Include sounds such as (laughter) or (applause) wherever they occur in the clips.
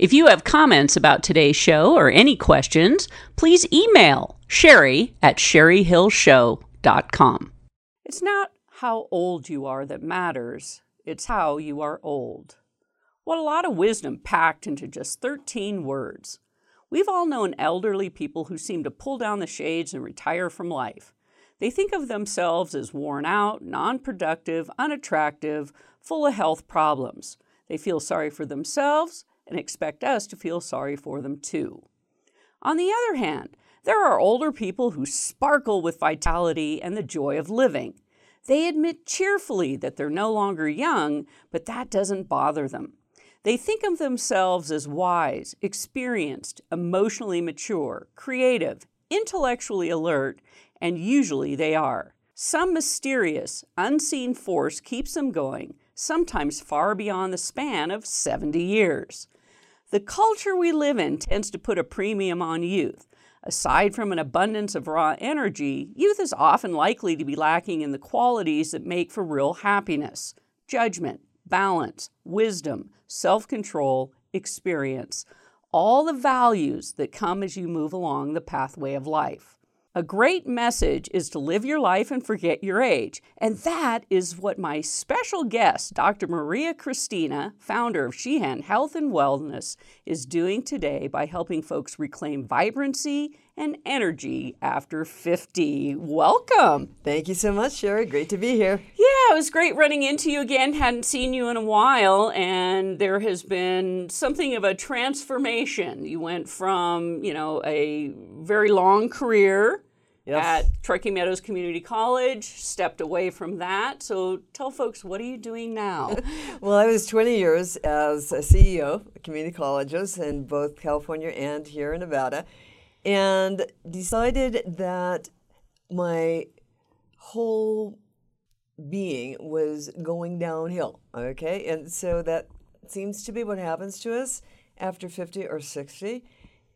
If you have comments about today's show or any questions, please email Sherry at sherryhillshow.com. It's not how old you are that matters, it's how you are old. What a lot of wisdom packed into just 13 words. We've all known elderly people who seem to pull down the shades and retire from life. They think of themselves as worn out, non productive, unattractive, full of health problems. They feel sorry for themselves and expect us to feel sorry for them too. On the other hand, there are older people who sparkle with vitality and the joy of living. They admit cheerfully that they're no longer young, but that doesn't bother them. They think of themselves as wise, experienced, emotionally mature, creative, intellectually alert, and usually they are. Some mysterious, unseen force keeps them going, sometimes far beyond the span of 70 years. The culture we live in tends to put a premium on youth. Aside from an abundance of raw energy, youth is often likely to be lacking in the qualities that make for real happiness judgment, balance, wisdom, self control, experience, all the values that come as you move along the pathway of life. A great message is to live your life and forget your age. And that is what my special guest, Dr. Maria Cristina, founder of Sheehan Health and Wellness, is doing today by helping folks reclaim vibrancy and energy after 50. Welcome. Thank you so much, Sherry. Great to be here. Yeah, it was great running into you again. Hadn't seen you in a while, and there has been something of a transformation. You went from, you know, a very long career yes. at Truckee Meadows Community College, stepped away from that. So tell folks, what are you doing now? (laughs) well, I was 20 years as a CEO of community colleges in both California and here in Nevada, and decided that my whole being was going downhill. Okay, and so that seems to be what happens to us after 50 or 60.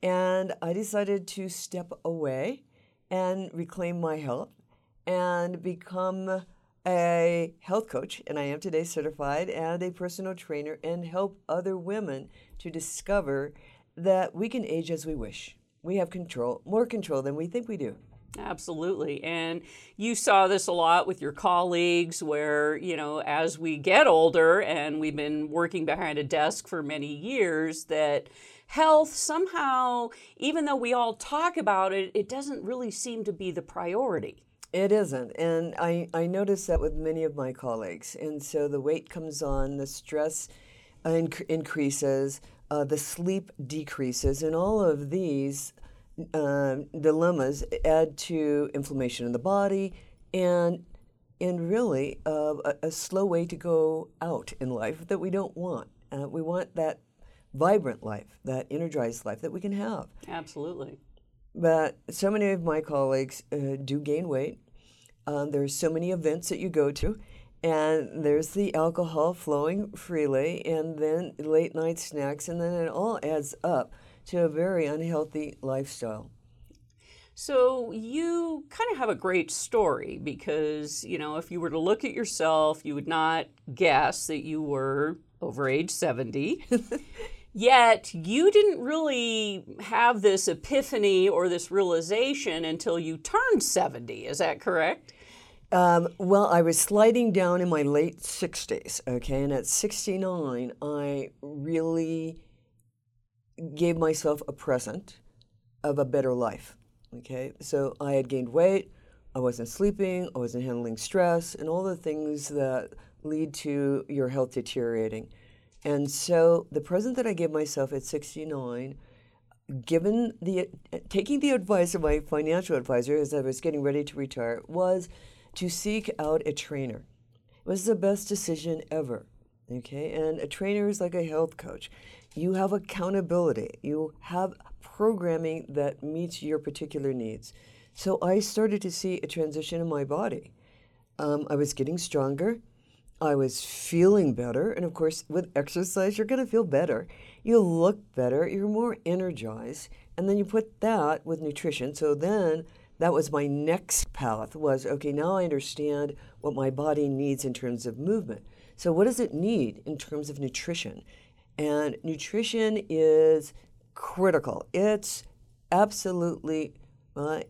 And I decided to step away and reclaim my health and become a health coach, and I am today certified, and a personal trainer, and help other women to discover that we can age as we wish. We have control, more control than we think we do. Absolutely. And you saw this a lot with your colleagues where, you know, as we get older and we've been working behind a desk for many years, that health somehow, even though we all talk about it, it doesn't really seem to be the priority. It isn't. And I, I notice that with many of my colleagues. And so the weight comes on, the stress inc- increases, uh, the sleep decreases, and all of these uh, dilemmas add to inflammation in the body and and really uh, a, a, slow way to go out in life that we don't want. Uh, we want that vibrant life, that energized life that we can have. Absolutely. But so many of my colleagues uh, do gain weight. Um, there's so many events that you go to, and there's the alcohol flowing freely, and then late night snacks, and then it all adds up to a very unhealthy lifestyle. So you kind of have a great story because, you know, if you were to look at yourself, you would not guess that you were over age 70. (laughs) Yet you didn't really have this epiphany or this realization until you turned 70. Is that correct? Um, well, I was sliding down in my late 60s, okay? And at 69, I really gave myself a present of a better life, okay? So I had gained weight, I wasn't sleeping, I wasn't handling stress, and all the things that lead to your health deteriorating. And so the present that I gave myself at 69, given the taking the advice of my financial advisor as I was getting ready to retire, was to seek out a trainer. It was the best decision ever. Okay, and a trainer is like a health coach. You have accountability. You have programming that meets your particular needs. So I started to see a transition in my body. Um, I was getting stronger. I was feeling better. And of course, with exercise, you're going to feel better. You look better. You're more energized. And then you put that with nutrition. So then that was my next path was, okay, now I understand what my body needs in terms of movement. So what does it need in terms of nutrition? And nutrition is critical. It's absolutely, well, I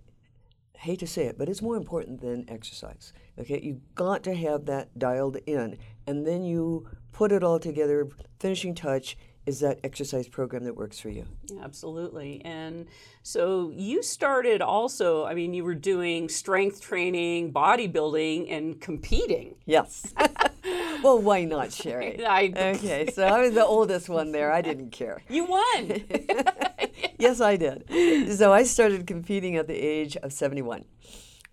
hate to say it, but it's more important than exercise. Okay, you've got to have that dialed in, and then you put it all together. Finishing touch is that exercise program that works for you. Absolutely. And so you started also, I mean, you were doing strength training, bodybuilding, and competing. Yes. (laughs) well, why not, Sherry? (laughs) I, Okay, so I was the oldest one there. I didn't care. you won. (laughs) yes, I did. So I started competing at the age of 71.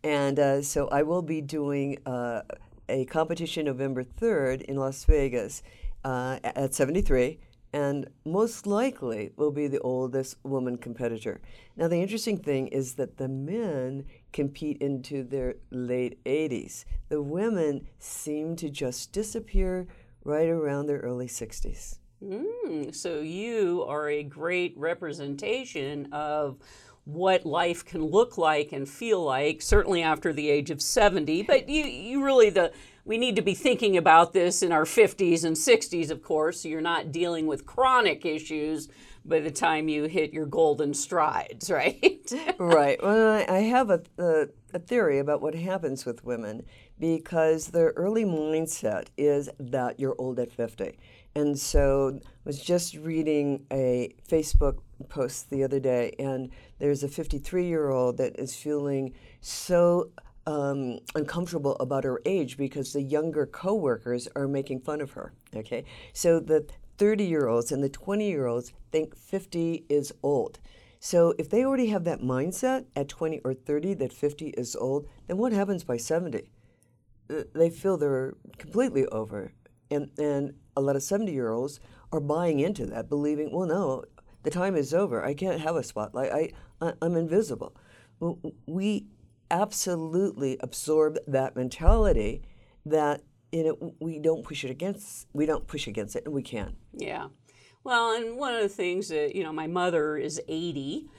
And uh, so I will be doing uh, a competition November 3rd in Las Vegas uh, at 73 and most likely will be the oldest woman competitor. Now, the interesting thing is that the men compete into their late 80s. The women seem to just disappear right around their early 60s. Mm, so you are a great representation of what life can look like and feel like, certainly after the age of 70. But you, you really, the we need to be thinking about this in our 50s and 60s, of course. You're not dealing with chronic issues by the time you hit your golden strides, (laughs) right? right. Well, I, I have a, a, a theory about what happens with women because their early mindset is that you're old at 50. And so I was just reading a Facebook post the other day, and there's a 53 year old that is feeling so um, uncomfortable about her age because the younger coworkers are making fun of her. Okay, so the 30 year olds and the 20 year olds think 50 is old. So if they already have that mindset at 20 or 30 that 50 is old, then what happens by 70? They feel they're completely over. And, and a lot of 70 year olds are buying into that, believing, well, no, the time is over. I can't have a spotlight. I, I, I'm invisible. We absolutely absorb that mentality that you know we don't push it against we don't push against it and we can yeah well and one of the things that you know my mother is 80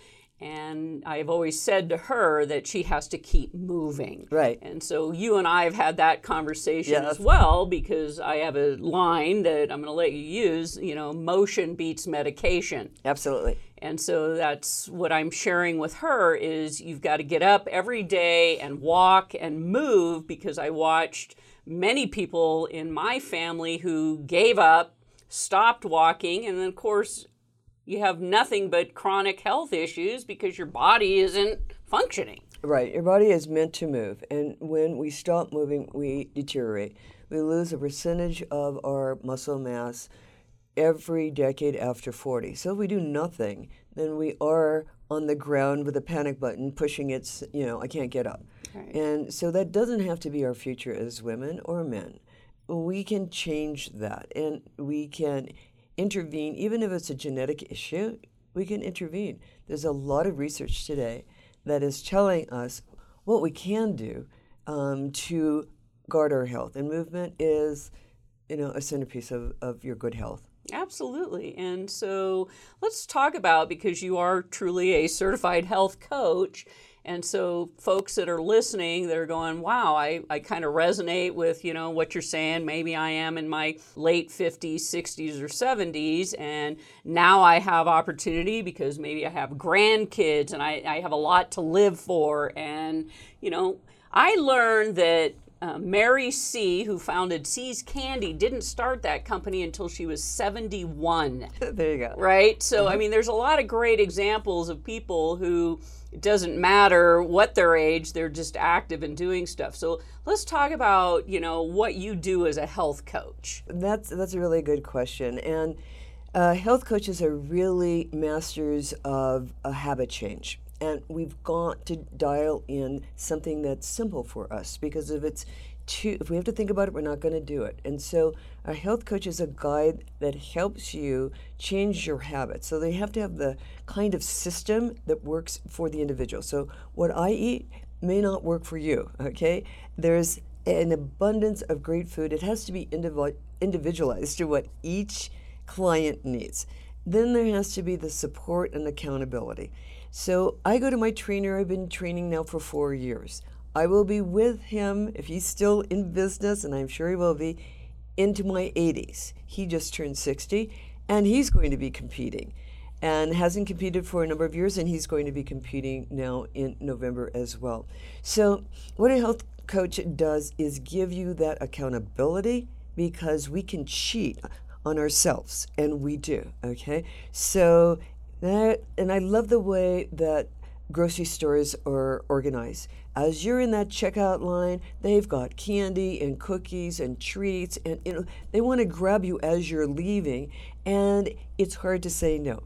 and I've always said to her that she has to keep moving. Right. And so you and I have had that conversation yes. as well because I have a line that I'm going to let you use, you know, motion beats medication. Absolutely. And so that's what I'm sharing with her is you've got to get up every day and walk and move because I watched many people in my family who gave up, stopped walking, and then of course you have nothing but chronic health issues because your body isn't functioning. Right. Your body is meant to move. And when we stop moving, we deteriorate. We lose a percentage of our muscle mass every decade after 40. So if we do nothing, then we are on the ground with a panic button pushing its, you know, I can't get up. Right. And so that doesn't have to be our future as women or men. We can change that and we can intervene, even if it's a genetic issue, we can intervene. There's a lot of research today that is telling us what we can do um, to guard our health. And movement is, you know, a centerpiece of, of your good health. Absolutely. And so let's talk about because you are truly a certified health coach and so folks that are listening, they're going, wow, I, I kind of resonate with, you know, what you're saying. Maybe I am in my late 50s, 60s, or 70s, and now I have opportunity because maybe I have grandkids and I, I have a lot to live for. And, you know, I learned that uh, Mary See, who founded See's Candy, didn't start that company until she was 71. (laughs) there you go. Right? So, I mean, there's a lot of great examples of people who it doesn't matter what their age, they're just active and doing stuff. So let's talk about, you know, what you do as a health coach. That's that's a really good question. And uh, health coaches are really masters of a habit change. And we've got to dial in something that's simple for us because if it's too, if we have to think about it, we're not going to do it. And so, a health coach is a guide that helps you change your habits. So, they have to have the kind of system that works for the individual. So, what I eat may not work for you, okay? There's an abundance of great food. It has to be individualized to what each client needs. Then there has to be the support and accountability. So, I go to my trainer, I've been training now for four years. I will be with him if he's still in business, and I'm sure he will be, into my 80s. He just turned 60, and he's going to be competing and hasn't competed for a number of years, and he's going to be competing now in November as well. So, what a health coach does is give you that accountability because we can cheat on ourselves, and we do, okay? So, that, and I love the way that grocery stores are organized. As you're in that checkout line, they've got candy and cookies and treats, and you know they want to grab you as you're leaving, and it's hard to say no.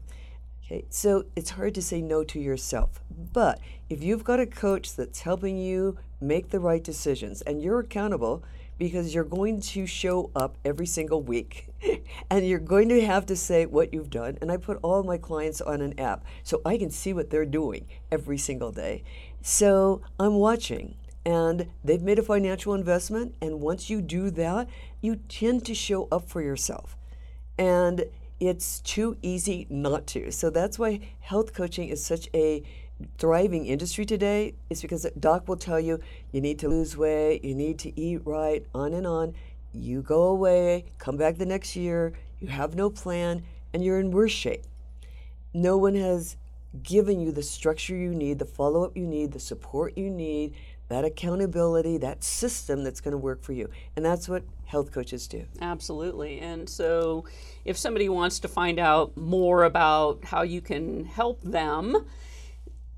Okay, so it's hard to say no to yourself. But if you've got a coach that's helping you make the right decisions and you're accountable because you're going to show up every single week (laughs) and you're going to have to say what you've done. And I put all my clients on an app so I can see what they're doing every single day. So I'm watching and they've made a financial investment. And once you do that, you tend to show up for yourself. And it's too easy not to. So that's why health coaching is such a thriving industry today. Is because doc will tell you you need to lose weight, you need to eat right, on and on. You go away, come back the next year, you have no plan, and you're in worse shape. No one has given you the structure you need, the follow up you need, the support you need, that accountability, that system that's going to work for you. And that's what health coaches do. Absolutely. And so if somebody wants to find out more about how you can help them,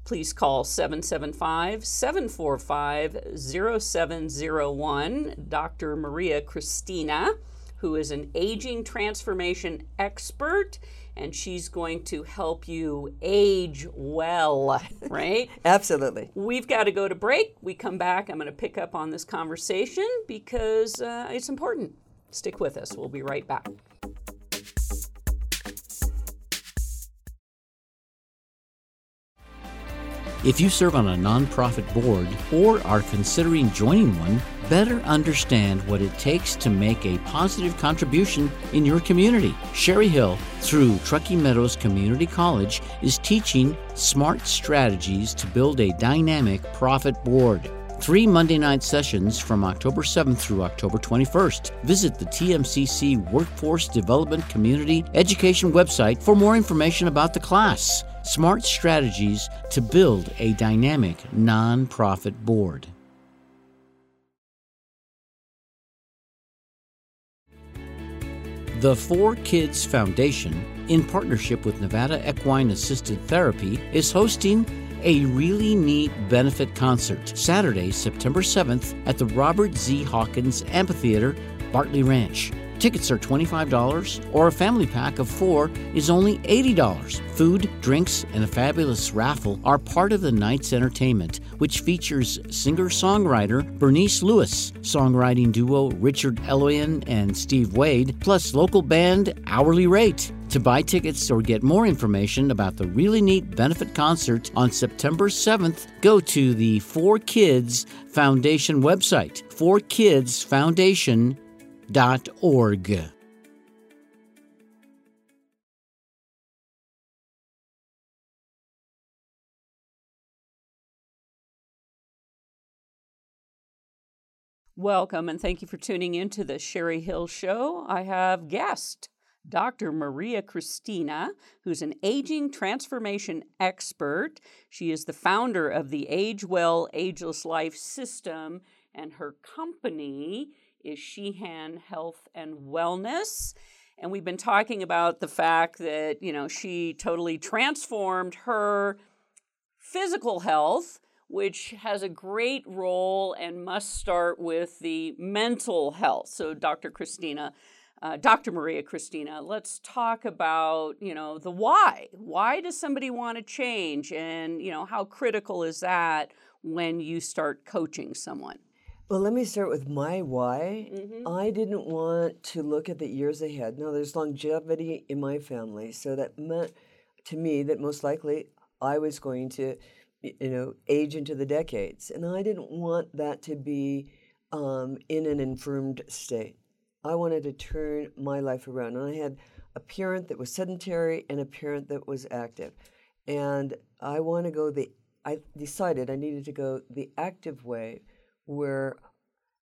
please call 775 745 0701. Dr. Maria Cristina, who is an aging transformation expert and she's going to help you age well, (laughs) right? Absolutely. We've got to go to break. We come back. I'm going to pick up on this conversation because uh, it's important. Stick with us. We'll be right back. If you serve on a nonprofit board or are considering joining one, better understand what it takes to make a positive contribution in your community. Sherry Hill, through Truckee Meadows Community College, is teaching smart strategies to build a dynamic profit board. Three Monday night sessions from October 7th through October 21st. Visit the TMCC Workforce Development Community Education website for more information about the class. Smart strategies to build a dynamic nonprofit board. The Four Kids Foundation, in partnership with Nevada Equine Assisted Therapy, is hosting a really neat benefit concert Saturday, September 7th at the Robert Z. Hawkins Amphitheater, Bartley Ranch. Tickets are $25, or a family pack of four is only $80. Food, drinks, and a fabulous raffle are part of the night's entertainment, which features singer songwriter Bernice Lewis, songwriting duo Richard Eloyan and Steve Wade, plus local band Hourly Rate. To buy tickets or get more information about the really neat benefit concert on September 7th, go to the Four Kids Foundation website, Four Kids Foundation org. Welcome and thank you for tuning in to the Sherry Hill Show. I have guest Dr. Maria Cristina, who's an aging transformation expert. She is the founder of the Age Well Ageless Life System, and her company is Sheehan Health and Wellness. And we've been talking about the fact that, you know, she totally transformed her physical health, which has a great role and must start with the mental health. So, Dr. Cristina, uh, Dr. Maria Cristina, let's talk about, you know, the why. Why does somebody want to change? And, you know, how critical is that when you start coaching someone? Well, let me start with my why. Mm-hmm. I didn't want to look at the years ahead. Now, there's longevity in my family, so that meant to me that most likely I was going to, you know, age into the decades, and I didn't want that to be um, in an infirmed state. I wanted to turn my life around, and I had a parent that was sedentary and a parent that was active, and I want to go the. I decided I needed to go the active way where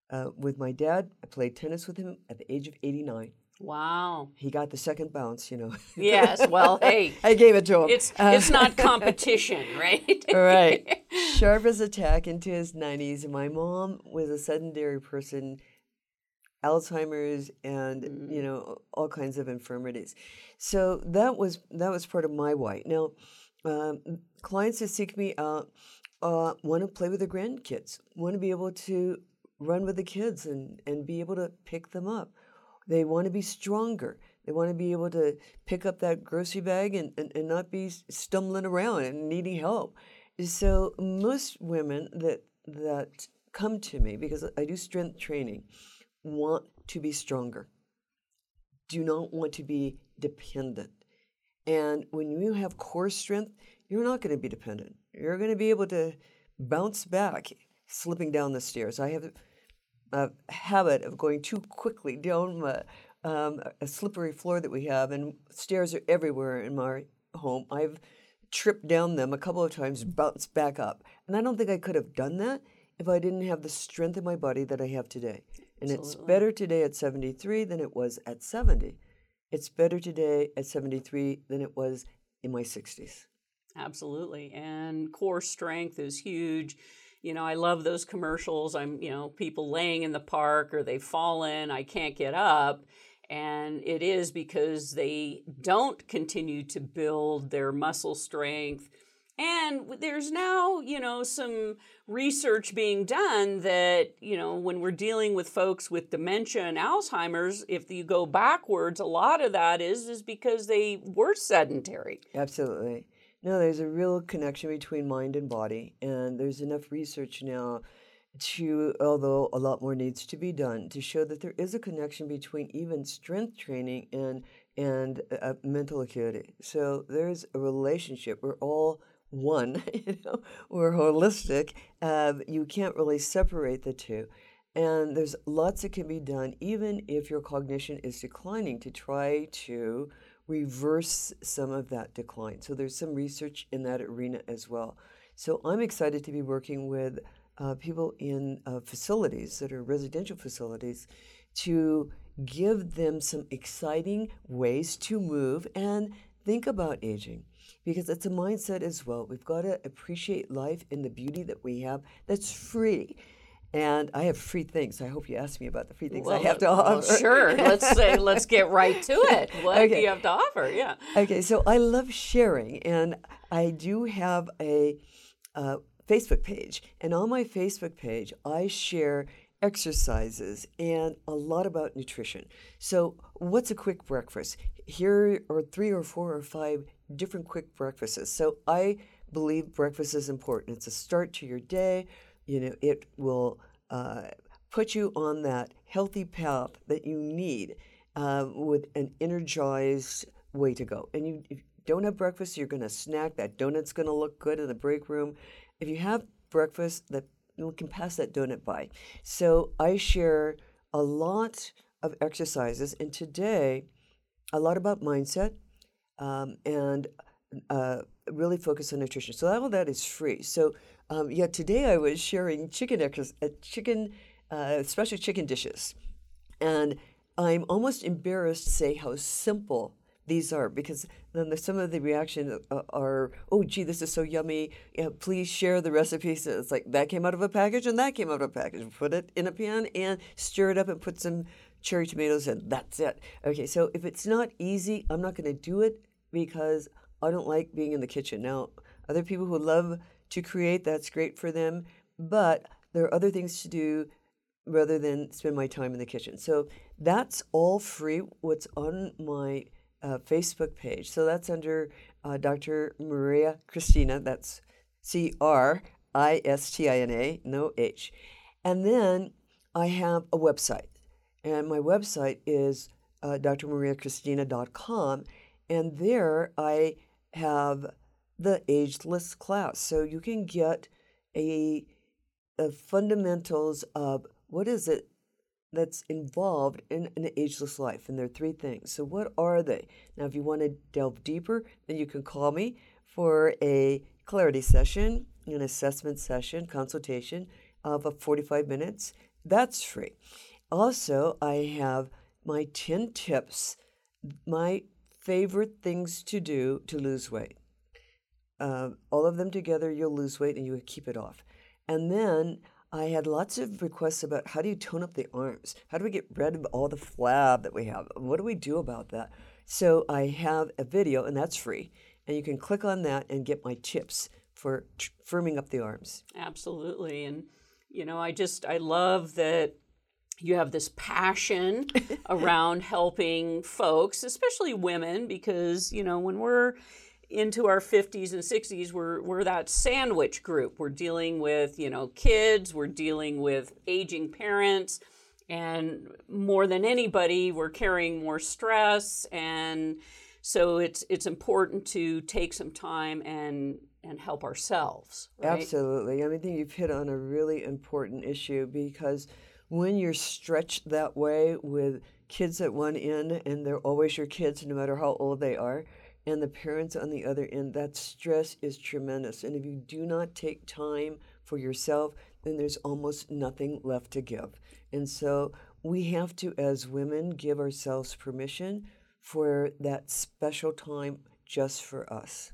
uh, with my dad, I played tennis with him at the age of 89. Wow. He got the second bounce, you know. Yes. Well, (laughs) hey. I gave it to him. It's it's not (laughs) competition, right? right. (laughs) Sharp as a tack into his 90s. And my mom was a sedentary person, Alzheimer's, and Mm. you know all kinds of infirmities. So that was that was part of my why. Now, um, clients that seek me out uh, want to play with their grandkids, want to be able to run with the kids and and be able to pick them up. They want to be stronger. They want to be able to pick up that grocery bag and, and, and not be stumbling around and needing help. So most women that that come to me because I do strength training want to be stronger. Do not want to be dependent. And when you have core strength, you're not going to be dependent. You're going to be able to bounce back slipping down the stairs. I have a habit of going too quickly down a, um, a slippery floor that we have, and stairs are everywhere in my home. I've tripped down them a couple of times, bounced back up. And I don't think I could have done that if I didn't have the strength in my body that I have today. And it's better today at 73 than it was at 70. It's better today at 73 than it was in my 60s. Absolutely. And core strength is huge. You know, I love those commercials. I'm, you know, people laying in the park or they've fallen, I can't get up. And it is because they don't continue to build their muscle strength. And there's now, you know, some research being done that, you know, when we're dealing with folks with dementia and Alzheimer's, if you go backwards, a lot of that is is because they were sedentary. Absolutely. No, there's a real connection between mind and body, and there's enough research now to, although a lot more needs to be done, to show that there is a connection between even strength training and and uh, mental acuity. So there's a relationship. We're all one, (laughs) you know, we're holistic. Um, you can't really separate the two. And there's lots that can be done, even if your cognition is declining, to try to reverse some of that decline. So there's some research in that arena as well. So I'm excited to be working with uh, people in uh, facilities that are residential facilities to give them some exciting ways to move and think about aging because it's a mindset as well. We've got to appreciate life and the beauty that we have that's free. And I have free things. I hope you ask me about the free things I have to well, offer. sure. Let's say let's get right to it. (laughs) What do you have to offer? Yeah. Okay, so I love sharing, and I do have a uh, Facebook page. And on my Facebook page, I share exercises and a lot about nutrition. So, what's a quick breakfast? Here are three or four or five different quick breakfasts. So, I believe breakfast is important. It's a start to your day. You know, it will uh, put you on that healthy path that you need uh, with an energized way to go. And you, if you don't have breakfast, you're going to snack. That donut's going to look good in the break room. If you have breakfast, that you can pass that donut by. So I share a lot of exercises, and today, a lot about mindset um, and uh, really focus on nutrition. So all that is free. So um, yeah, today I was sharing chicken exercise, uh, chicken, uh, special chicken dishes, and I'm almost embarrassed to say how simple these are because then the, some of the reaction uh, are, oh gee, this is so yummy. Yeah, please share the recipes. So It's like that came out of a package and that came out of a package. Put it in a pan and stir it up and put some cherry tomatoes and that's it. Okay, so if it's not easy, I'm not going to do it because I don't like being in the kitchen. Now, other people who love to create, that's great for them, but there are other things to do rather than spend my time in the kitchen. So that's all free. What's on my uh, Facebook page. So that's under uh, Dr. Maria Cristina. That's C R I S T I N A, no H. And then I have a website. And my website is uh, drmariacristina.com. And there I have the ageless class. So you can get a, a fundamentals of what is it that's involved in an ageless life. And there are three things. So, what are they? Now, if you want to delve deeper, then you can call me for a clarity session, an assessment session, consultation of a 45 minutes. That's free. Also, I have my 10 tips, my favorite things to do to lose weight. Uh, all of them together, you'll lose weight and you keep it off. And then I had lots of requests about how do you tone up the arms? How do we get rid of all the flab that we have? What do we do about that? So I have a video, and that's free. And you can click on that and get my tips for firming up the arms. Absolutely. And, you know, I just, I love that you have this passion (laughs) around helping folks, especially women, because, you know, when we're into our 50s and 60s we're, we're that sandwich group we're dealing with you know kids we're dealing with aging parents and more than anybody we're carrying more stress and so it's it's important to take some time and and help ourselves right? absolutely i mean, i think you've hit on a really important issue because when you're stretched that way with kids at one end and they're always your kids no matter how old they are and the parents on the other end, that stress is tremendous. And if you do not take time for yourself, then there's almost nothing left to give. And so we have to, as women, give ourselves permission for that special time just for us.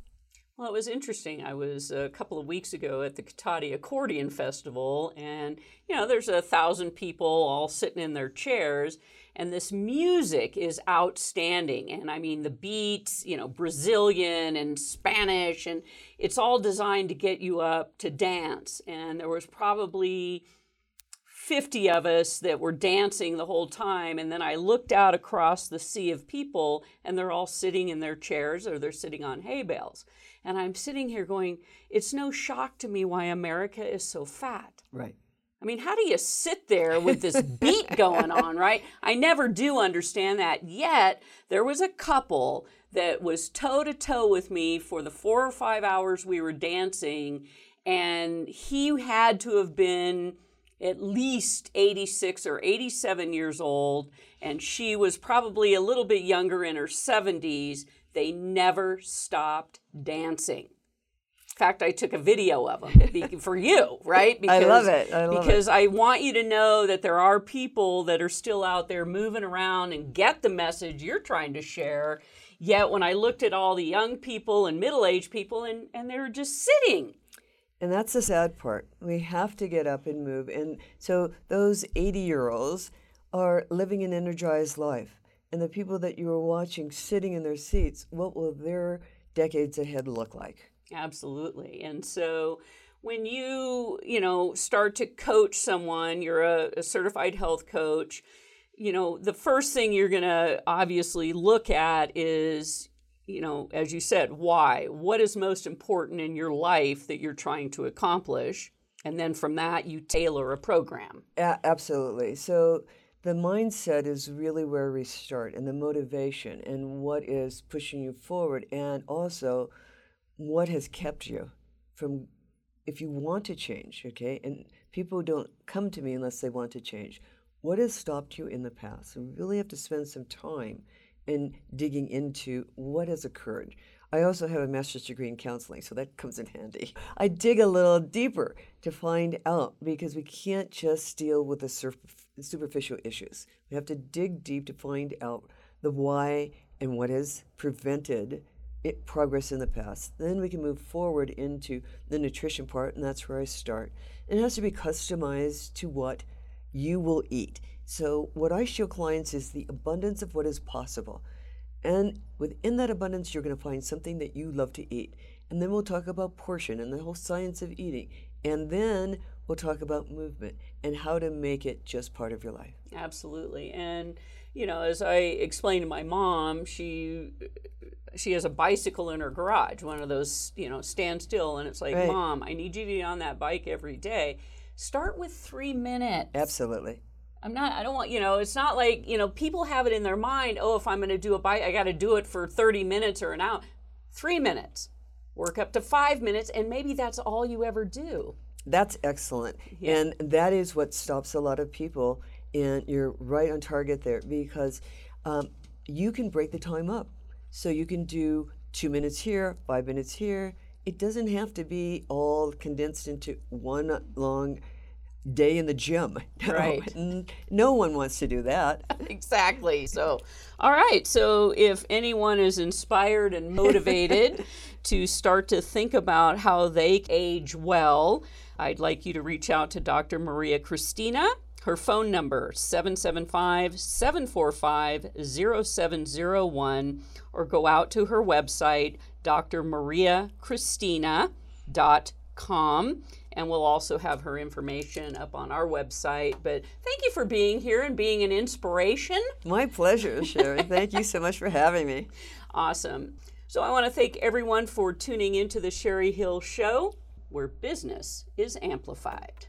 Well, it was interesting. I was a couple of weeks ago at the Cotati Accordion Festival, and you know, there's a thousand people all sitting in their chairs, and this music is outstanding. And I mean, the beats, you know, Brazilian and Spanish, and it's all designed to get you up to dance. And there was probably 50 of us that were dancing the whole time. And then I looked out across the sea of people, and they're all sitting in their chairs or they're sitting on hay bales. And I'm sitting here going, it's no shock to me why America is so fat. Right. I mean, how do you sit there with this beat (laughs) going on, right? I never do understand that. Yet, there was a couple that was toe to toe with me for the four or five hours we were dancing, and he had to have been at least 86 or 87 years old, and she was probably a little bit younger in her 70s. They never stopped dancing. In fact, I took a video of them (laughs) for you, right? Because, I love it. I love because it. I want you to know that there are people that are still out there moving around and get the message you're trying to share. Yet when I looked at all the young people and middle aged people, and, and they were just sitting. And that's the sad part. We have to get up and move. And so those 80 year olds are living an energized life. And the people that you are watching sitting in their seats, what will their decades ahead look like? Absolutely. And so when you, you know, start to coach someone, you're a, a certified health coach, you know, the first thing you're going to obviously look at is, you know, as you said, why? What is most important in your life that you're trying to accomplish? And then from that, you tailor a program. A- absolutely. So the mindset is really where we start, and the motivation, and what is pushing you forward, and also what has kept you from if you want to change okay and people don't come to me unless they want to change what has stopped you in the past we really have to spend some time in digging into what has occurred i also have a master's degree in counseling so that comes in handy i dig a little deeper to find out because we can't just deal with the surf- superficial issues we have to dig deep to find out the why and what has prevented it, progress in the past. Then we can move forward into the nutrition part, and that's where I start. And it has to be customized to what you will eat. So, what I show clients is the abundance of what is possible. And within that abundance, you're going to find something that you love to eat. And then we'll talk about portion and the whole science of eating. And then we'll talk about movement and how to make it just part of your life. Absolutely. And, you know, as I explained to my mom, she she has a bicycle in her garage, one of those, you know, stand still. And it's like, right. Mom, I need you to be on that bike every day. Start with three minutes. Absolutely. I'm not, I don't want, you know, it's not like, you know, people have it in their mind, oh, if I'm going to do a bike, I got to do it for 30 minutes or an hour. Three minutes. Work up to five minutes, and maybe that's all you ever do. That's excellent. Yeah. And that is what stops a lot of people. And you're right on target there because um, you can break the time up. So you can do two minutes here, five minutes here. It doesn't have to be all condensed into one long day in the gym. (laughs) No, Right. no one wants to do that. (laughs) exactly. So, all right. So, if anyone is inspired and motivated (laughs) to start to think about how they age well, I'd like you to reach out to Dr. Maria Cristina. Her phone number 775 745 0701 or go out to her website drmariacristina.com and we'll also have her information up on our website. But thank you for being here and being an inspiration. My pleasure, Sharon. Thank you so much for having me. (laughs) Awesome. So I want to thank everyone for tuning into the Sherry Hill Show, where business is amplified.